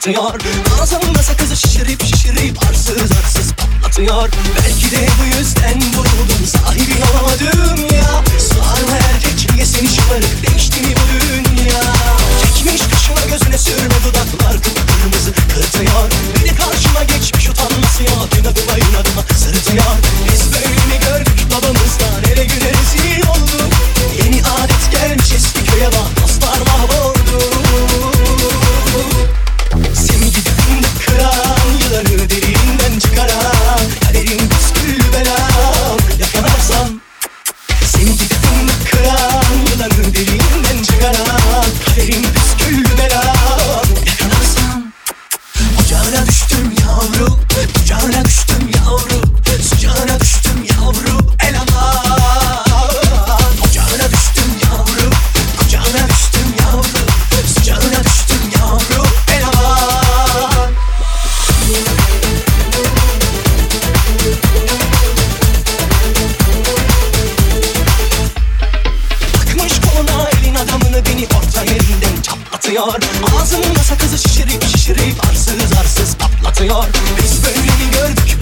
atıyor Ağzımda sakızı şişirip şişirip arsız arsız patlatıyor. Belki de bu You better patlatıyor Ağzımda sakızı şişirip şişirip arsız arsız patlatıyor. Biz böyle mi gördük.